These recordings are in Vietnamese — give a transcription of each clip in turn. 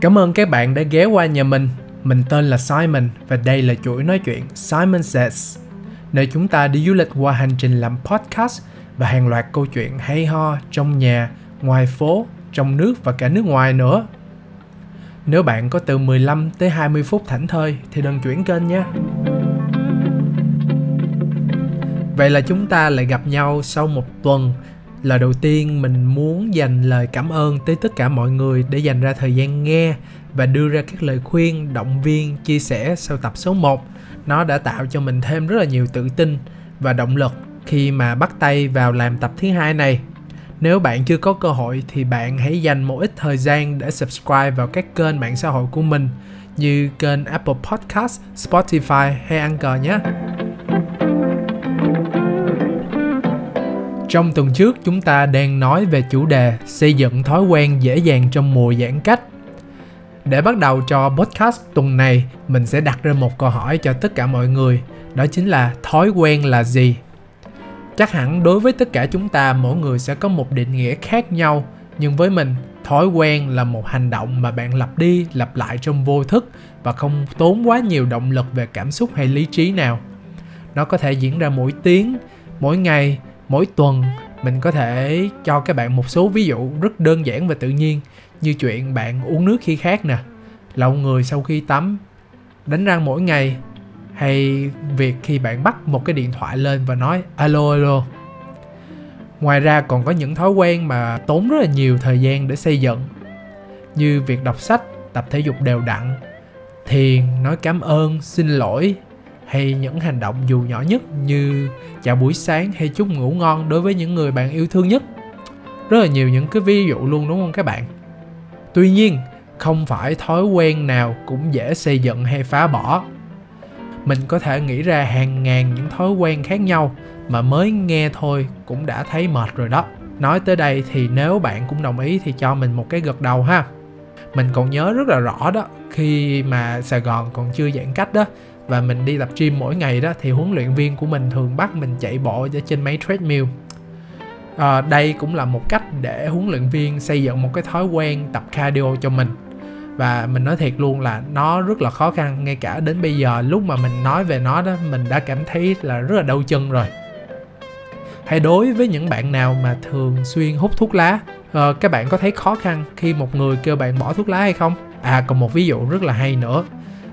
Cảm ơn các bạn đã ghé qua nhà mình. Mình tên là Simon và đây là chuỗi nói chuyện Simon Says, nơi chúng ta đi du lịch qua hành trình làm podcast và hàng loạt câu chuyện hay ho trong nhà, ngoài phố, trong nước và cả nước ngoài nữa. Nếu bạn có từ 15 tới 20 phút thảnh thơi thì đừng chuyển kênh nhé. Vậy là chúng ta lại gặp nhau sau một tuần Lời đầu tiên mình muốn dành lời cảm ơn tới tất cả mọi người để dành ra thời gian nghe và đưa ra các lời khuyên, động viên, chia sẻ sau tập số 1. Nó đã tạo cho mình thêm rất là nhiều tự tin và động lực khi mà bắt tay vào làm tập thứ hai này. Nếu bạn chưa có cơ hội thì bạn hãy dành một ít thời gian để subscribe vào các kênh mạng xã hội của mình như kênh Apple Podcast, Spotify hay Anchor nhé. Trong tuần trước chúng ta đang nói về chủ đề xây dựng thói quen dễ dàng trong mùa giãn cách. Để bắt đầu cho podcast tuần này, mình sẽ đặt ra một câu hỏi cho tất cả mọi người, đó chính là thói quen là gì? Chắc hẳn đối với tất cả chúng ta mỗi người sẽ có một định nghĩa khác nhau, nhưng với mình, thói quen là một hành động mà bạn lặp đi lặp lại trong vô thức và không tốn quá nhiều động lực về cảm xúc hay lý trí nào. Nó có thể diễn ra mỗi tiếng, mỗi ngày mỗi tuần mình có thể cho các bạn một số ví dụ rất đơn giản và tự nhiên như chuyện bạn uống nước khi khát nè, lậu người sau khi tắm, đánh răng mỗi ngày, hay việc khi bạn bắt một cái điện thoại lên và nói alo alo. Ngoài ra còn có những thói quen mà tốn rất là nhiều thời gian để xây dựng, như việc đọc sách, tập thể dục đều đặn, thiền, nói cảm ơn, xin lỗi hay những hành động dù nhỏ nhất như chào buổi sáng hay chúc ngủ ngon đối với những người bạn yêu thương nhất. Rất là nhiều những cái ví dụ luôn đúng không các bạn? Tuy nhiên, không phải thói quen nào cũng dễ xây dựng hay phá bỏ. Mình có thể nghĩ ra hàng ngàn những thói quen khác nhau mà mới nghe thôi cũng đã thấy mệt rồi đó. Nói tới đây thì nếu bạn cũng đồng ý thì cho mình một cái gật đầu ha. Mình còn nhớ rất là rõ đó, khi mà sài gòn còn chưa giãn cách đó và mình đi tập gym mỗi ngày đó thì huấn luyện viên của mình thường bắt mình chạy bộ ở trên máy treadmill. À, đây cũng là một cách để huấn luyện viên xây dựng một cái thói quen tập cardio cho mình. Và mình nói thiệt luôn là nó rất là khó khăn ngay cả đến bây giờ lúc mà mình nói về nó đó mình đã cảm thấy là rất là đau chân rồi. Hay đối với những bạn nào mà thường xuyên hút thuốc lá à, các bạn có thấy khó khăn khi một người kêu bạn bỏ thuốc lá hay không? À còn một ví dụ rất là hay nữa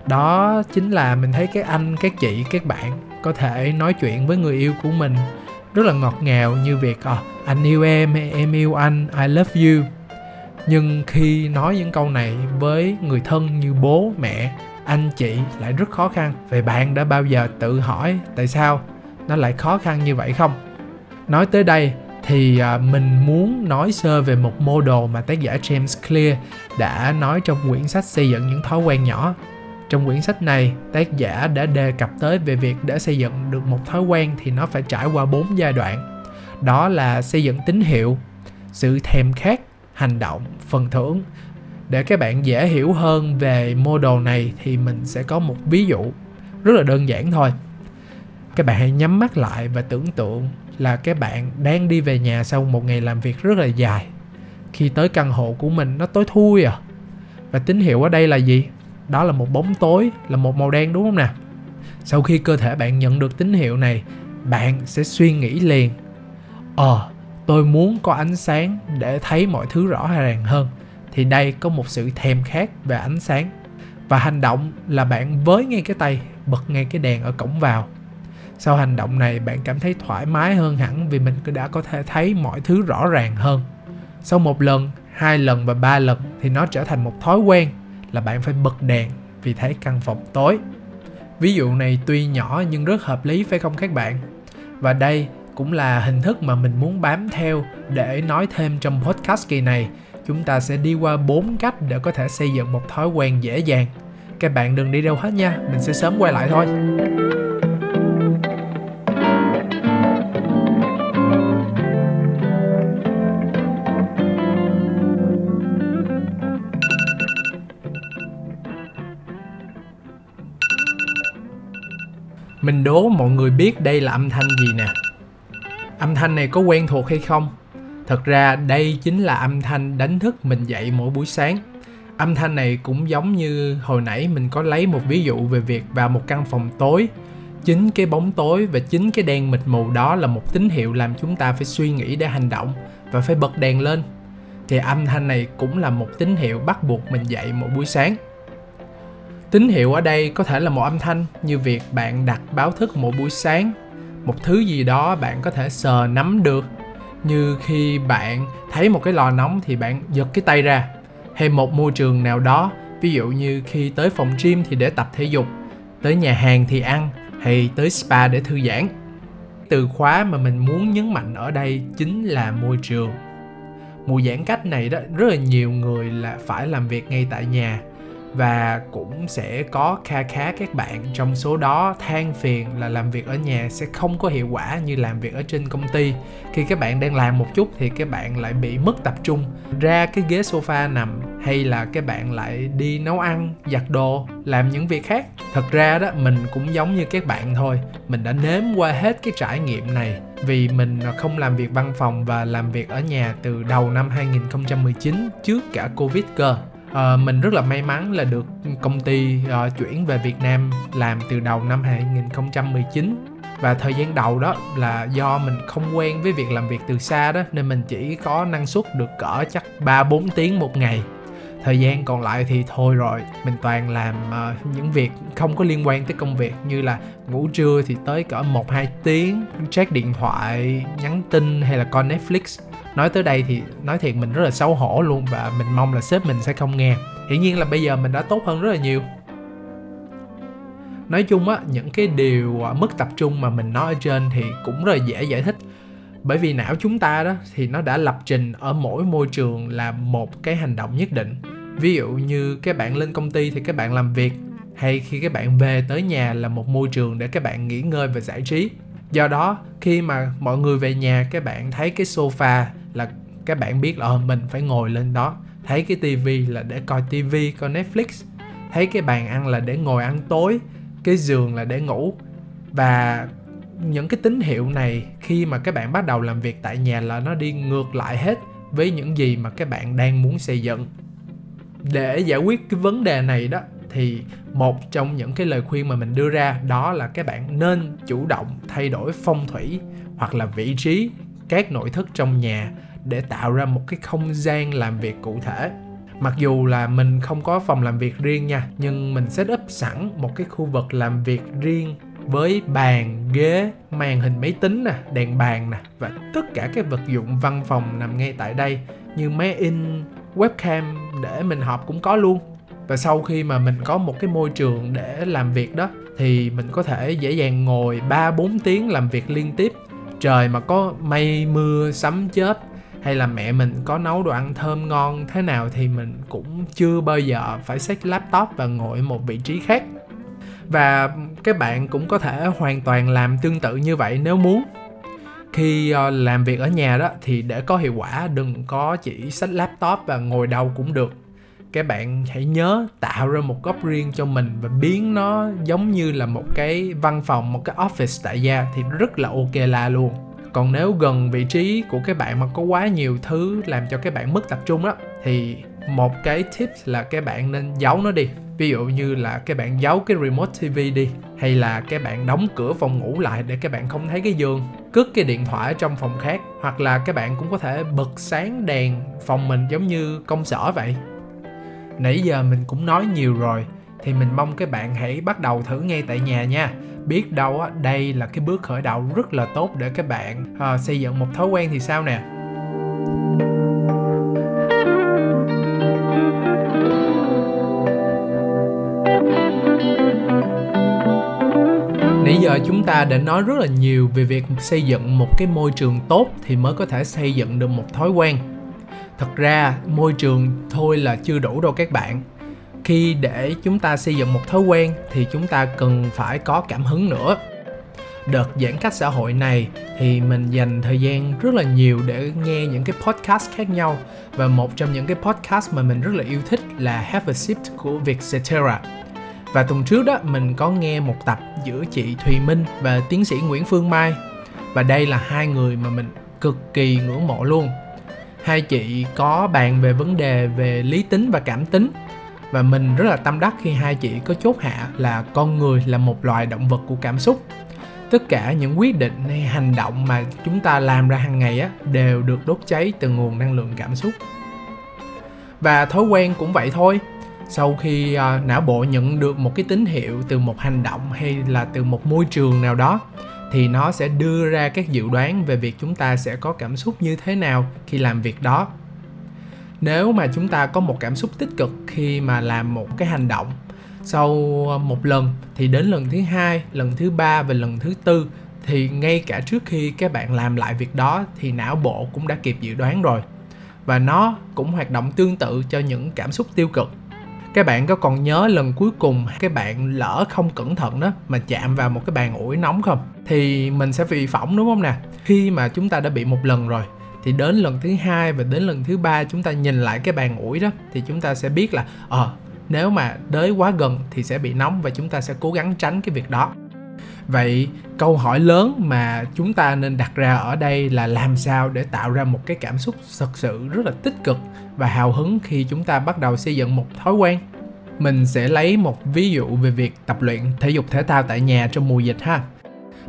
đó chính là mình thấy các anh các chị các bạn có thể nói chuyện với người yêu của mình rất là ngọt ngào như việc à, anh yêu em hay em yêu anh I love you. Nhưng khi nói những câu này với người thân như bố mẹ anh chị lại rất khó khăn. Vậy bạn đã bao giờ tự hỏi tại sao nó lại khó khăn như vậy không? Nói tới đây thì ờ, mình muốn nói sơ về một mô đồ mà tác giả James Clear đã nói trong quyển sách xây dựng những thói quen nhỏ trong quyển sách này, tác giả đã đề cập tới về việc để xây dựng được một thói quen thì nó phải trải qua bốn giai đoạn. Đó là xây dựng tín hiệu, sự thèm khát, hành động, phần thưởng. Để các bạn dễ hiểu hơn về mô đồ này thì mình sẽ có một ví dụ rất là đơn giản thôi. Các bạn hãy nhắm mắt lại và tưởng tượng là các bạn đang đi về nhà sau một ngày làm việc rất là dài. Khi tới căn hộ của mình nó tối thui à. Và tín hiệu ở đây là gì? Đó là một bóng tối, là một màu đen đúng không nè? Sau khi cơ thể bạn nhận được tín hiệu này, bạn sẽ suy nghĩ liền. Ờ tôi muốn có ánh sáng để thấy mọi thứ rõ ràng hơn. Thì đây có một sự thèm khát về ánh sáng. Và hành động là bạn với ngay cái tay, bật ngay cái đèn ở cổng vào. Sau hành động này, bạn cảm thấy thoải mái hơn hẳn vì mình đã có thể thấy mọi thứ rõ ràng hơn. Sau một lần, hai lần và ba lần thì nó trở thành một thói quen là bạn phải bật đèn vì thấy căn phòng tối. Ví dụ này tuy nhỏ nhưng rất hợp lý phải không các bạn? Và đây cũng là hình thức mà mình muốn bám theo để nói thêm trong podcast kỳ này. Chúng ta sẽ đi qua bốn cách để có thể xây dựng một thói quen dễ dàng. Các bạn đừng đi đâu hết nha, mình sẽ sớm quay lại thôi. Mình đố mọi người biết đây là âm thanh gì nè? Âm thanh này có quen thuộc hay không? Thật ra đây chính là âm thanh đánh thức mình dậy mỗi buổi sáng. Âm thanh này cũng giống như hồi nãy mình có lấy một ví dụ về việc vào một căn phòng tối. Chính cái bóng tối và chính cái đen mịt mù đó là một tín hiệu làm chúng ta phải suy nghĩ để hành động và phải bật đèn lên. Thì âm thanh này cũng là một tín hiệu bắt buộc mình dậy mỗi buổi sáng tín hiệu ở đây có thể là một âm thanh như việc bạn đặt báo thức mỗi buổi sáng. Một thứ gì đó bạn có thể sờ nắm được. Như khi bạn thấy một cái lò nóng thì bạn giật cái tay ra. Hay một môi trường nào đó, ví dụ như khi tới phòng gym thì để tập thể dục, tới nhà hàng thì ăn, hay tới spa để thư giãn. Từ khóa mà mình muốn nhấn mạnh ở đây chính là môi trường. Mùa giãn cách này đó, rất là nhiều người là phải làm việc ngay tại nhà và cũng sẽ có kha khá các bạn trong số đó than phiền là làm việc ở nhà sẽ không có hiệu quả như làm việc ở trên công ty. Khi các bạn đang làm một chút thì các bạn lại bị mất tập trung, ra cái ghế sofa nằm hay là các bạn lại đi nấu ăn, giặt đồ, làm những việc khác. Thật ra đó, mình cũng giống như các bạn thôi, mình đã nếm qua hết cái trải nghiệm này vì mình không làm việc văn phòng và làm việc ở nhà từ đầu năm 2019 trước cả Covid cơ uh, mình rất là may mắn là được công ty uh, chuyển về Việt Nam làm từ đầu năm 2019 và thời gian đầu đó là do mình không quen với việc làm việc từ xa đó nên mình chỉ có năng suất được cỡ chắc 3 4 tiếng một ngày. Thời gian còn lại thì thôi rồi, mình toàn làm uh, những việc không có liên quan tới công việc như là ngủ trưa thì tới cỡ 1 2 tiếng, check điện thoại, nhắn tin hay là coi Netflix nói tới đây thì nói thiệt mình rất là xấu hổ luôn và mình mong là sếp mình sẽ không nghe. Hiển nhiên là bây giờ mình đã tốt hơn rất là nhiều. Nói chung á, những cái điều à, mất tập trung mà mình nói ở trên thì cũng rất là dễ giải thích. Bởi vì não chúng ta đó thì nó đã lập trình ở mỗi môi trường là một cái hành động nhất định. Ví dụ như các bạn lên công ty thì các bạn làm việc, hay khi các bạn về tới nhà là một môi trường để các bạn nghỉ ngơi và giải trí. Do đó, khi mà mọi người về nhà các bạn thấy cái sofa là các bạn biết là ờ, mình phải ngồi lên đó thấy cái tivi là để coi tivi coi netflix thấy cái bàn ăn là để ngồi ăn tối cái giường là để ngủ. Và những cái tín hiệu này khi mà các bạn bắt đầu làm việc tại nhà là nó đi ngược lại hết với những gì mà các bạn đang muốn xây dựng. Để giải quyết cái vấn đề này đó thì một trong những cái lời khuyên mà mình đưa ra đó là các bạn nên chủ động thay đổi phong thủy hoặc là vị trí các nội thất trong nhà để tạo ra một cái không gian làm việc cụ thể mặc dù là mình không có phòng làm việc riêng nha, nhưng mình set up sẵn một cái khu vực làm việc riêng với bàn, ghế, màn hình máy tính nè, đèn bàn nè và tất cả các vật dụng văn phòng nằm ngay tại đây, như máy in, webcam để mình họp cũng có luôn và sau khi mà mình có một cái môi trường để làm việc đó, thì mình có thể dễ dàng ngồi 3 4 tiếng làm việc liên tiếp. Trời mà có mây, mưa, sấm, chớp hay là mẹ mình có nấu đồ ăn thơm ngon thế nào thì mình cũng chưa bao giờ phải xách laptop và ngồi một vị trí khác. Và các bạn cũng có thể hoàn toàn làm tương tự như vậy nếu muốn. Khi ờ, làm việc ở nhà đó thì để có hiệu quả, đừng có chỉ xách laptop và ngồi đâu cũng được. Các bạn hãy nhớ tạo ra một góc riêng cho mình và biến nó giống như là một cái văn phòng, một cái office tại gia thì rất là ok la luôn còn nếu gần vị trí của các bạn mà có quá nhiều thứ làm cho các bạn mất tập trung đó thì một cái tip là các bạn nên giấu nó đi. Ví dụ như là các bạn giấu cái remote tv đi, hay là các bạn đóng cửa phòng ngủ lại để các bạn không thấy cái giường. Cất cái điện thoại trong phòng khác, hoặc là các bạn cũng có thể bật sáng đèn phòng mình giống như công sở vậy. Nãy giờ mình cũng nói nhiều rồi thì mình mong các bạn hãy bắt đầu thử ngay tại nhà nha. Biết đâu á đây là cái bước khởi đầu rất là tốt để các bạn uh, xây dựng một thói quen thì sao nè? Nãy giờ chúng ta đã nói rất là nhiều về việc xây dựng một cái môi trường tốt thì mới có thể xây dựng được một thói quen. Thật ra môi trường thôi là chưa đủ đâu các bạn khi để chúng ta xây dựng một thói quen thì chúng ta cần phải có cảm hứng nữa. Đợt giãn cách xã hội này thì mình dành thời gian rất là nhiều để nghe những cái podcast khác nhau. Và một trong những cái podcast mà mình rất là yêu thích là Have a Sip của Vietcetera. Và tuần trước đó, mình có nghe một tập giữa chị Thùy Minh và tiến sĩ Nguyễn Phương Mai. Và đây là hai người mà mình cực kỳ ngưỡng mộ luôn. Hai chị có bàn về vấn đề về lý tính và cảm tính và mình rất là tâm đắc khi hai chị có chốt hạ là con người là một loài động vật của cảm xúc. Tất cả những quyết định hay hành động mà chúng ta làm ra hàng ngày á đều được đốt cháy từ nguồn năng lượng cảm xúc. Và thói quen cũng vậy thôi. Sau khi uh, não bộ nhận được một cái tín hiệu từ một hành động hay là từ một môi trường nào đó thì nó sẽ đưa ra các dự đoán về việc chúng ta sẽ có cảm xúc như thế nào khi làm việc đó nếu mà chúng ta có một cảm xúc tích cực khi mà làm một cái hành động sau một lần, thì đến lần thứ hai, lần thứ ba và lần thứ tư, thì ngay cả trước khi các bạn làm lại việc đó, thì não bộ cũng đã kịp dự đoán rồi. Và nó cũng hoạt động tương tự cho những cảm xúc tiêu cực. Các bạn có còn nhớ lần cuối cùng các bạn lỡ không cẩn thận đó, mà chạm vào một cái bàn ủi nóng không? Thì mình sẽ bị phỏng, đúng không nè? Khi mà chúng ta đã bị một lần rồi thì đến lần thứ hai và đến lần thứ ba chúng ta nhìn lại cái bàn ủi đó thì chúng ta sẽ biết là ờ à, nếu mà đới quá gần thì sẽ bị nóng và chúng ta sẽ cố gắng tránh cái việc đó. Vậy câu hỏi lớn mà chúng ta nên đặt ra ở đây là làm sao để tạo ra một cái cảm xúc thật sự rất là tích cực và hào hứng khi chúng ta bắt đầu xây dựng một thói quen? Mình sẽ lấy một ví dụ về việc tập luyện thể dục thể thao tại nhà trong mùa dịch ha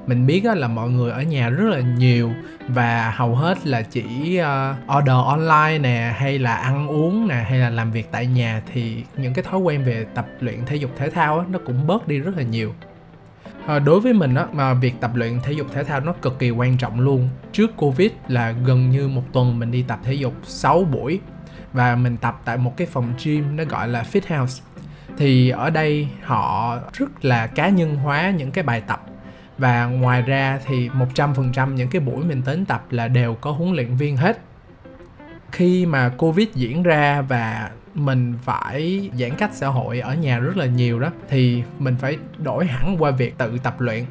mình biết là mọi người ở nhà rất là nhiều và hầu hết là chỉ ờ, order online nè hay là ăn uống nè hay là làm việc tại nhà thì những cái thói quen về tập luyện thể dục thể thao nó cũng bớt đi rất là nhiều. À, đối với mình á mà việc tập luyện thể dục thể thao nó cực kỳ quan trọng luôn. Trước covid là gần như một tuần mình đi tập thể dục 6 buổi và mình tập tại một cái phòng gym nó gọi là fit house thì ở đây họ rất là cá nhân hóa những cái bài tập và ngoài ra thì 100% những cái buổi mình đến tập là đều có huấn luyện viên hết. Khi mà covid diễn ra và mình phải giãn cách xã hội ở nhà rất là nhiều đó, thì mình phải đổi hẳn qua việc tự tập luyện.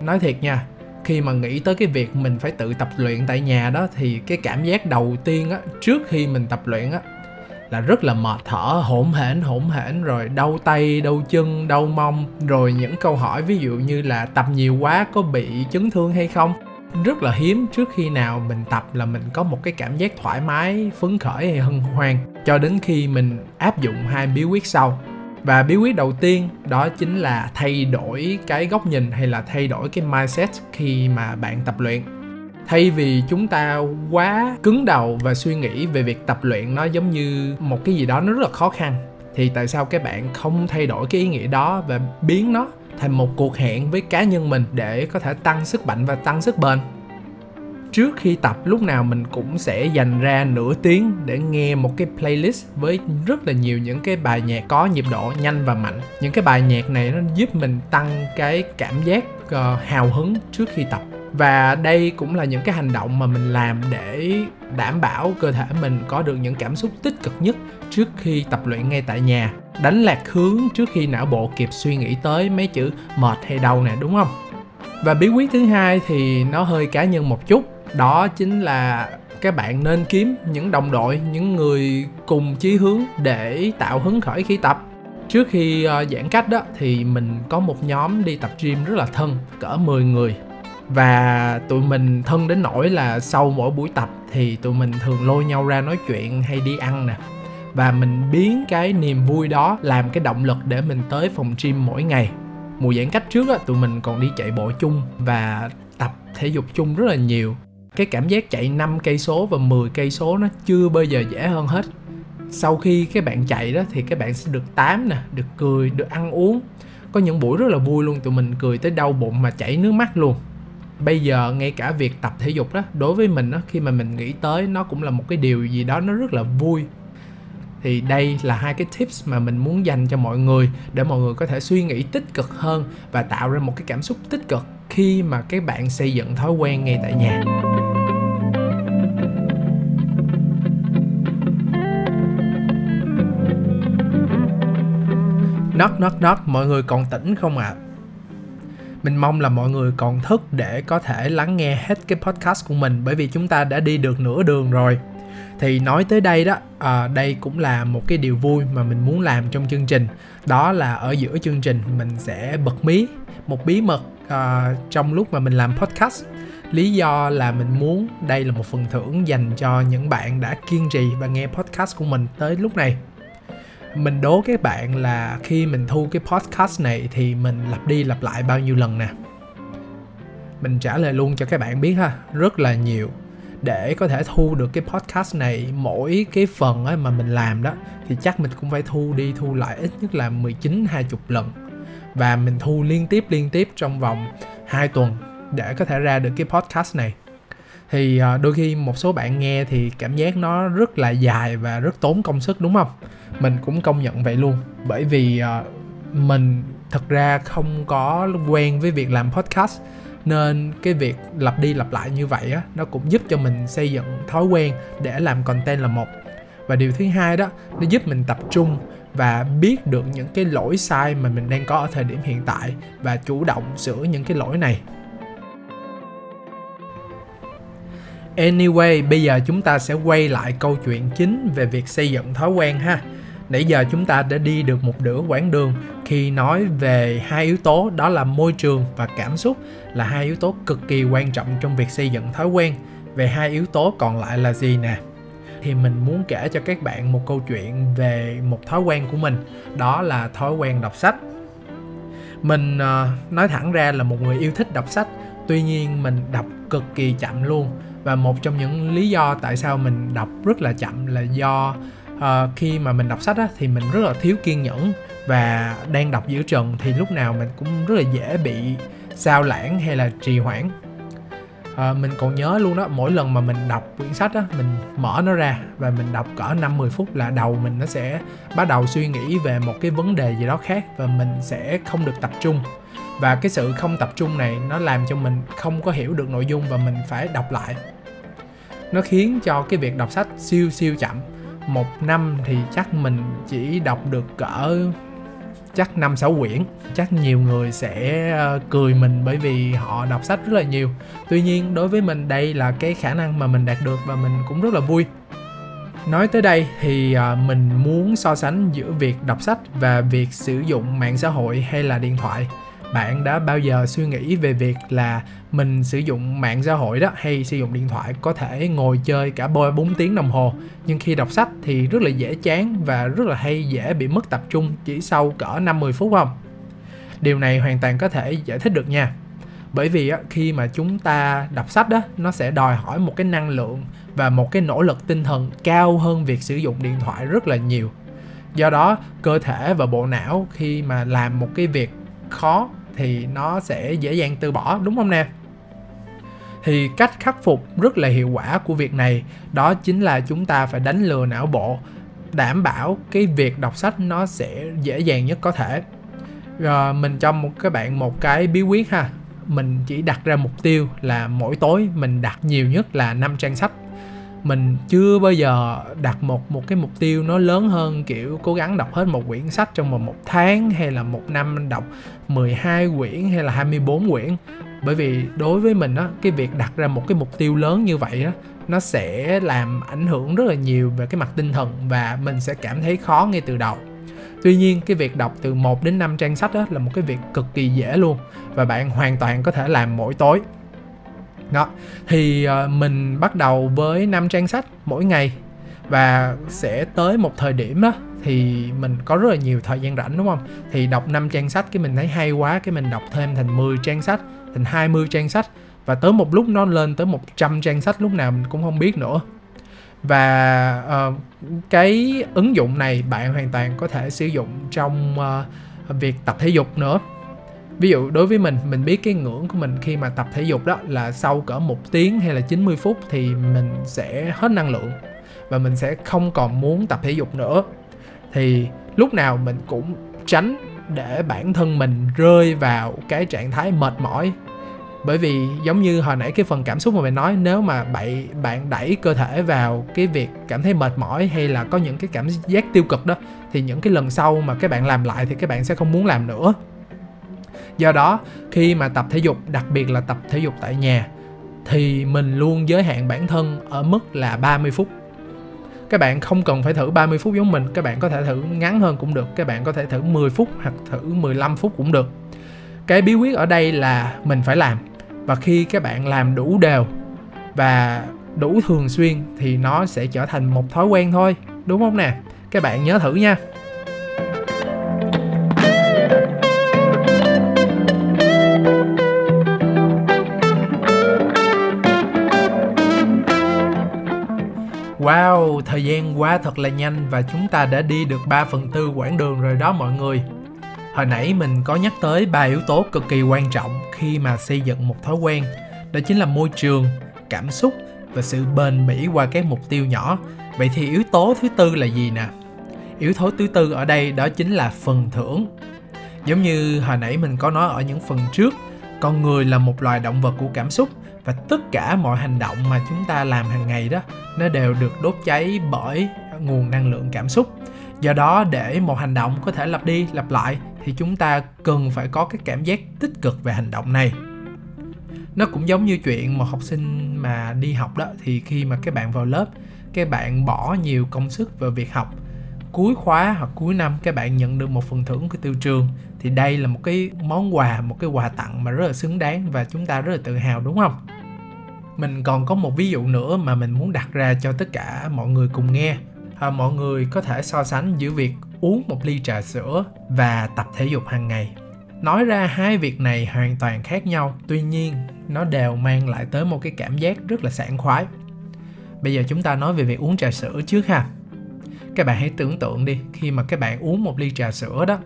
Nói thiệt nha, khi mà nghĩ tới cái việc mình phải tự tập luyện tại nhà đó, thì cái cảm giác đầu tiên á, trước khi mình tập luyện á là rất là mệt thở hỗn hển hỗn hển, rồi đau tay, đau chân, đau mông. Rồi những câu hỏi ví dụ như là tập nhiều quá có bị chấn thương hay không? Rất là hiếm trước khi nào mình tập là mình có một cái cảm giác thoải mái, phấn khởi hay hân hoan, cho đến khi mình áp dụng hai bí quyết sau. Và bí quyết đầu tiên đó chính là thay đổi cái góc nhìn hay là thay đổi cái mindset khi mà bạn tập luyện thay vì chúng ta quá cứng đầu và suy nghĩ về việc tập luyện nó giống như một cái gì đó nó rất là khó khăn thì tại sao các bạn không thay đổi cái ý nghĩa đó và biến nó thành một cuộc hẹn với cá nhân mình để có thể tăng sức mạnh và tăng sức bền? Trước khi tập lúc nào mình cũng sẽ dành ra nửa tiếng để nghe một cái playlist với rất là nhiều những cái bài nhạc có nhịp độ nhanh và mạnh. Những cái bài nhạc này nó giúp mình tăng cái cảm giác uh, hào hứng trước khi tập và đây cũng là những cái hành động mà mình làm để đảm bảo cơ thể mình có được những cảm xúc tích cực nhất trước khi tập luyện ngay tại nhà. Đánh lạc hướng trước khi não bộ kịp suy nghĩ tới mấy chữ mệt hay đau nè đúng không? Và bí quyết thứ hai thì nó hơi cá nhân một chút. Đó chính là các bạn nên kiếm những đồng đội những người cùng chí hướng để tạo hứng khởi khi tập. Trước khi uh, giãn cách đó thì mình có một nhóm đi tập gym rất là thân cỡ 10 người và tụi mình thân đến nỗi là sau mỗi buổi tập thì tụi mình thường lôi nhau ra nói chuyện hay đi ăn nè. Và mình biến cái niềm vui đó làm cái động lực để mình tới phòng gym mỗi ngày. Mùa giãn cách trước á, tụi mình còn đi chạy bộ chung và tập thể dục chung rất là nhiều. Cái cảm giác chạy 5 cây số và 10 cây số nó chưa bao giờ dễ hơn hết. Sau khi các bạn chạy đó thì các bạn sẽ được tám nè, được cười, được ăn uống. Có những buổi rất là vui luôn, tụi mình cười tới đau bụng mà chảy nước mắt luôn bây giờ ngay cả việc tập thể dục đó đối với mình đó khi mà mình nghĩ tới nó cũng là một cái điều gì đó nó rất là vui thì đây là hai cái tips mà mình muốn dành cho mọi người để mọi người có thể suy nghĩ tích cực hơn và tạo ra một cái cảm xúc tích cực khi mà các bạn xây dựng thói quen ngay tại nhà Knock knock knock, mọi người còn tỉnh không ạ? À? Mình mong là mọi người còn thức để có thể lắng nghe hết cái podcast của mình bởi vì chúng ta đã đi được nửa đường rồi. Thì nói tới đây đó, à, đây cũng là một cái điều vui mà mình muốn làm trong chương trình. Đó là ở giữa chương trình mình sẽ bật mí một bí mật à, trong lúc mà mình làm podcast. Lý do là mình muốn đây là một phần thưởng dành cho những bạn đã kiên trì và nghe podcast của mình tới lúc này mình đố các bạn là khi mình thu cái podcast này thì mình lặp đi lặp lại bao nhiêu lần nè? Mình trả lời luôn cho các bạn biết ha, rất là nhiều. Để có thể thu được cái podcast này, mỗi cái phần ấy mà mình làm đó, thì chắc mình cũng phải thu đi thu lại ít nhất là 19 20 lần. Và mình thu liên tiếp liên tiếp trong vòng 2 tuần để có thể ra được cái podcast này thì à, đôi khi một số bạn nghe thì cảm giác nó rất là dài và rất tốn công sức, đúng không? Mình cũng công nhận vậy luôn. Bởi vì à, mình thật ra không có quen với việc làm podcast, nên cái việc lặp đi lặp lại như vậy á, nó cũng giúp cho mình xây dựng thói quen để làm content là một. Và điều thứ hai đó, nó giúp mình tập trung và biết được những cái lỗi sai mà mình đang có ở thời điểm hiện tại và chủ động sửa những cái lỗi này. Anyway, bây giờ chúng ta sẽ quay lại câu chuyện chính về việc xây dựng thói quen ha. Nãy giờ chúng ta đã đi được một nửa quãng đường khi nói về hai yếu tố đó là môi trường và cảm xúc là hai yếu tố cực kỳ quan trọng trong việc xây dựng thói quen. Về hai yếu tố còn lại là gì nè? Thì mình muốn kể cho các bạn một câu chuyện về một thói quen của mình, đó là thói quen đọc sách. Mình uh, nói thẳng ra là một người yêu thích đọc sách, tuy nhiên mình đọc cực kỳ chậm luôn và một trong những lý do tại sao mình đọc rất là chậm là do uh, khi mà mình đọc sách á, thì mình rất là thiếu kiên nhẫn và đang đọc giữa trần thì lúc nào mình cũng rất là dễ bị sao lãng hay là trì hoãn. À, mình còn nhớ luôn đó mỗi lần mà mình đọc quyển sách á mình mở nó ra và mình đọc cỡ 5 10 phút là đầu mình nó sẽ bắt đầu suy nghĩ về một cái vấn đề gì đó khác và mình sẽ không được tập trung. Và cái sự không tập trung này nó làm cho mình không có hiểu được nội dung và mình phải đọc lại nó khiến cho cái việc đọc sách siêu siêu chậm. Một năm thì chắc mình chỉ đọc được cỡ chắc năm, sáu quyển. Chắc nhiều người sẽ ờ, cười mình bởi vì họ đọc sách rất là nhiều. Tuy nhiên, đối với mình đây là cái khả năng mà mình đạt được và mình cũng rất là vui. Nói tới đây thì ờ, mình muốn so sánh giữa việc đọc sách và việc sử dụng mạng xã hội hay là điện thoại bạn đã bao giờ suy nghĩ về việc là mình sử dụng mạng xã hội đó hay sử dụng điện thoại có thể ngồi chơi cả 3 4 tiếng đồng hồ nhưng khi đọc sách thì rất là dễ chán và rất là hay dễ bị mất tập trung chỉ sau cỡ 50 phút không? Điều này hoàn toàn có thể giải thích được nha. Bởi vì khi mà chúng ta đọc sách đó nó sẽ đòi hỏi một cái năng lượng và một cái nỗ lực tinh thần cao hơn việc sử dụng điện thoại rất là nhiều. Do đó, cơ thể và bộ não khi mà làm một cái việc khó thì nó sẽ dễ dàng từ bỏ, đúng không nè? Thì cách khắc phục rất là hiệu quả của việc này đó chính là chúng ta phải đánh lừa não bộ, đảm bảo cái việc đọc sách nó sẽ dễ dàng nhất có thể. Rồi, mình cho một các bạn một cái bí quyết ha. Mình chỉ đặt ra mục tiêu là mỗi tối mình đặt nhiều nhất là 5 trang sách mình chưa bao giờ đặt một một cái mục tiêu nó lớn hơn, kiểu, cố gắng đọc hết một quyển sách trong vòng một tháng hay là một năm đọc 12 quyển hay là 24 quyển. Bởi vì đối với mình á, cái việc đặt ra một cái mục tiêu lớn như vậy á, nó sẽ làm ảnh hưởng rất là nhiều về cái mặt tinh thần và mình sẽ cảm thấy khó ngay từ đầu. Tuy nhiên, cái việc đọc từ 1 đến 5 trang sách đó là một cái việc cực kỳ dễ luôn và bạn hoàn toàn có thể làm mỗi tối đó thì uh, mình bắt đầu với năm trang sách mỗi ngày và sẽ tới một thời điểm đó thì mình có rất là nhiều thời gian rảnh đúng không? Thì đọc 5 trang sách cái mình thấy hay quá cái mình đọc thêm thành 10 trang sách thành 20 trang sách và tới một lúc nó lên tới 100 trang sách lúc nào mình cũng không biết nữa. Và uh, cái ứng dụng này bạn hoàn toàn có thể sử dụng trong uh, việc tập thể dục nữa ví dụ, đối với mình mình biết cái ngưỡng của mình khi mà tập thể dục đó là sau cỡ một tiếng hay là 90 phút thì mình sẽ hết năng lượng và mình sẽ không còn muốn tập thể dục nữa. Thì lúc nào mình cũng tránh để bản thân mình rơi vào cái trạng thái mệt mỏi. Bởi vì giống như hồi nãy cái phần cảm xúc mà mình nói, nếu mà bạn bạn đẩy cơ thể vào cái việc cảm thấy mệt mỏi hay là có những cái cảm giác tiêu cực đó, thì những cái lần sau mà các bạn làm lại thì các bạn sẽ không muốn làm nữa do đó, khi mà tập thể dục, đặc biệt là tập thể dục tại nhà, thì mình luôn giới hạn bản thân ở mức là 30 phút. Các bạn không cần phải thử 30 phút giống mình, các bạn có thể thử ngắn hơn cũng được, các bạn có thể thử 10 phút hoặc thử 15 phút cũng được. Cái bí quyết ở đây là mình phải làm, và khi các bạn làm đủ đều và đủ thường xuyên thì nó sẽ trở thành một thói quen thôi, đúng không nè? Các bạn nhớ thử nha. Thời gian qua thật là nhanh và chúng ta đã đi được 3 phần tư quãng đường rồi đó mọi người. Hồi nãy mình có nhắc tới ba yếu tố cực kỳ quan trọng khi mà xây dựng một thói quen. Đó chính là môi trường, cảm xúc và sự bền bỉ qua các mục tiêu nhỏ. Vậy thì yếu tố thứ tư là gì nè? Yếu tố thứ tư ở đây đó chính là phần thưởng. Giống như hồi nãy mình có nói ở những phần trước, con người là một loài động vật của cảm xúc và tất cả mọi hành động mà chúng ta làm hàng ngày đó, nó đều được đốt cháy bởi nguồn năng lượng cảm xúc. Do đó, để một hành động có thể lặp đi, lặp lại, thì chúng ta cần phải có cái cảm giác tích cực về hành động này. Nó cũng giống như chuyện một học sinh mà đi học đó, thì khi mà các bạn vào lớp, các bạn bỏ nhiều công sức vào việc học. Cuối khóa hoặc cuối năm, các bạn nhận được một phần thưởng của tiêu trường, thì đây là một cái món quà, một cái quà tặng mà rất là xứng đáng và chúng ta rất là tự hào, đúng không? Mình còn có một ví dụ nữa mà mình muốn đặt ra cho tất cả mọi người cùng nghe. À, mọi người có thể so sánh giữa việc uống một ly trà sữa và tập thể dục hàng ngày. Nói ra hai việc này hoàn toàn khác nhau tuy nhiên nó đều mang lại tới một cái cảm giác rất là sảng khoái. Bây giờ chúng ta nói về việc uống trà sữa trước ha. Các bạn hãy tưởng tượng đi khi mà các bạn uống một ly trà sữa đó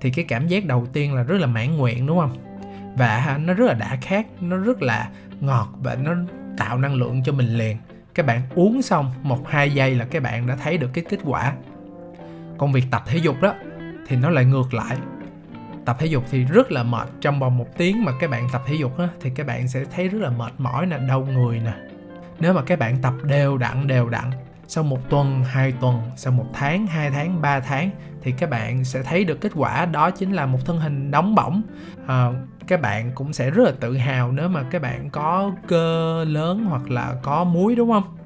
thì cái cảm giác đầu tiên là rất là mãn nguyện đúng không? Và nó rất là đã khát nó rất là ngọt và nó tạo năng lượng cho mình liền. Các bạn uống xong một hai giây là các bạn đã thấy được cái kết quả. Còn việc tập thể dục đó thì nó lại ngược lại. Tập thể dục thì rất là mệt trong vòng một tiếng mà các bạn tập thể dục đó, thì các bạn sẽ thấy rất là mệt mỏi nè đau người nè. Nếu mà các bạn tập đều đặn đều đặn sau một tuần hai tuần sau một tháng hai tháng ba tháng thì các bạn sẽ thấy được kết quả đó chính là một thân hình nóng bỏng. À, các bạn cũng sẽ rất là tự hào nếu mà các bạn có cơ lớn hoặc là có muối đúng không?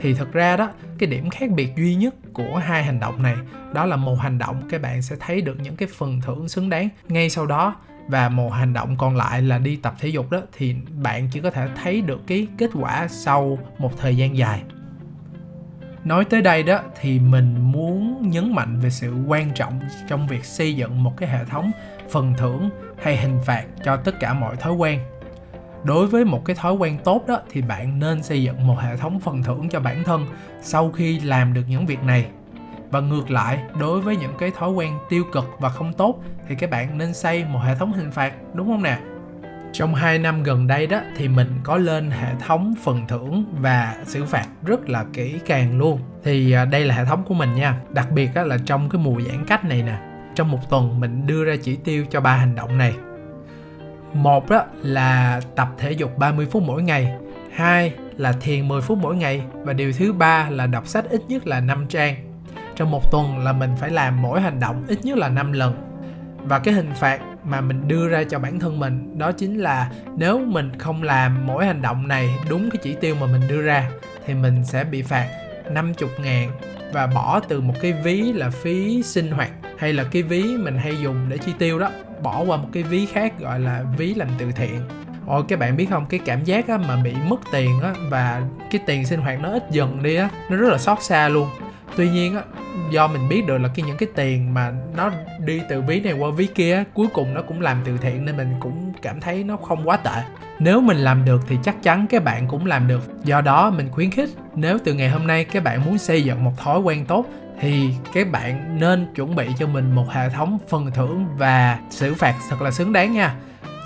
Thì thật ra đó cái điểm khác biệt duy nhất của hai hành động này đó là một hành động các bạn sẽ thấy được những cái phần thưởng xứng đáng. Ngay sau đó và một hành động còn lại là đi tập thể dục đó thì bạn chỉ có thể thấy được cái kết quả sau một thời gian dài nói tới đây đó, thì mình muốn nhấn mạnh về sự quan trọng trong việc xây dựng một cái hệ thống phần thưởng hay hình phạt cho tất cả mọi thói quen. Đối với một cái thói quen tốt đó, thì bạn nên xây dựng một hệ thống phần thưởng cho bản thân sau khi làm được những việc này. Và ngược lại, đối với những cái thói quen tiêu cực và không tốt, thì các bạn nên xây một hệ thống hình phạt, đúng không nè? Trong 2 năm gần đây đó, thì mình có lên hệ thống phần thưởng và xử phạt rất là kỹ càng luôn. Thì à, đây là hệ thống của mình nha. Đặc biệt là trong cái mùa giãn cách này nè, trong một tuần mình đưa ra chỉ tiêu cho ba hành động này. Một đó là tập thể dục 30 phút mỗi ngày. Hai là thiền 10 phút mỗi ngày. Và điều thứ ba là đọc sách ít nhất là 5 trang. Trong một tuần là mình phải làm mỗi hành động ít nhất là 5 lần. Và cái hình phạt mà mình đưa ra cho bản thân mình đó chính là nếu mình không làm mỗi hành động này đúng cái chỉ tiêu mà mình đưa ra thì mình sẽ bị phạt 50 ngàn và bỏ từ một cái ví là phí sinh hoạt hay là cái ví mình hay dùng để chi tiêu đó bỏ qua một cái ví khác gọi là ví làm từ thiện. Ôi các bạn biết không? Cái cảm giác á, mà bị mất tiền á và cái tiền sinh hoạt nó ít dần đi á nó rất là xót xa luôn tuy nhiên á, do mình biết được là cái những cái tiền mà nó đi từ ví này qua ví kia cuối cùng nó cũng làm từ thiện nên mình cũng cảm thấy nó không quá tệ. Nếu mình làm được thì chắc chắn các bạn cũng làm được. Do đó mình khuyến khích nếu từ ngày hôm nay các bạn muốn xây dựng một thói quen tốt thì các bạn nên chuẩn bị cho mình một hệ thống phần thưởng và xử phạt thật là xứng đáng nha.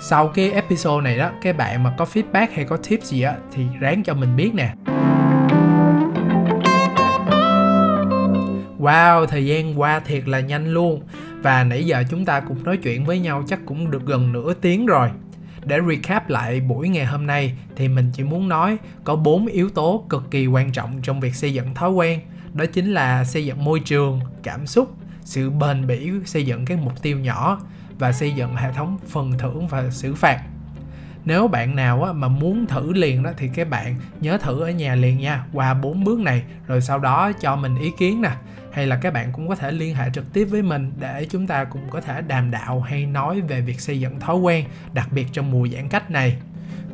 Sau cái episode này đó, các bạn mà có feedback hay có tips gì á, thì ráng cho mình biết nè. Wow, thời gian qua thiệt là nhanh luôn. Và nãy giờ chúng ta cũng nói chuyện với nhau chắc cũng được gần nửa tiếng rồi. Để recap lại buổi ngày hôm nay thì mình chỉ muốn nói có bốn yếu tố cực kỳ quan trọng trong việc xây dựng thói quen. Đó chính là xây dựng môi trường cảm xúc sự bền bỉ xây dựng các mục tiêu nhỏ và xây dựng hệ thống phần thưởng và xử phạt. Nếu bạn nào mà muốn thử liền đó thì các bạn nhớ thử ở nhà liền nha qua bốn bước này rồi sau đó cho mình ý kiến nè hay là các bạn cũng có thể liên hệ trực tiếp với mình để chúng ta cũng có thể đàm đạo hay nói về việc xây dựng thói quen, đặc biệt trong mùa giãn cách này.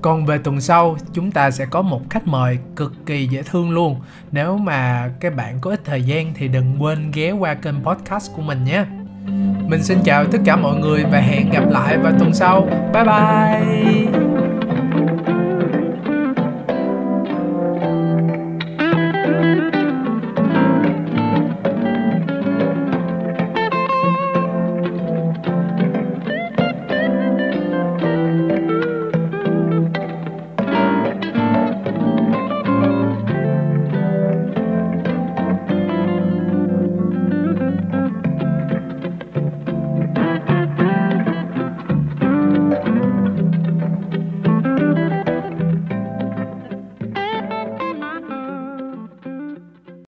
Còn về tuần sau, chúng ta sẽ có một khách mời cực kỳ dễ thương luôn. Nếu mà các bạn có ít thời gian thì đừng quên ghé qua kênh podcast của mình nhé. Mình xin chào tất cả mọi người và hẹn gặp lại vào tuần sau. Bye bye!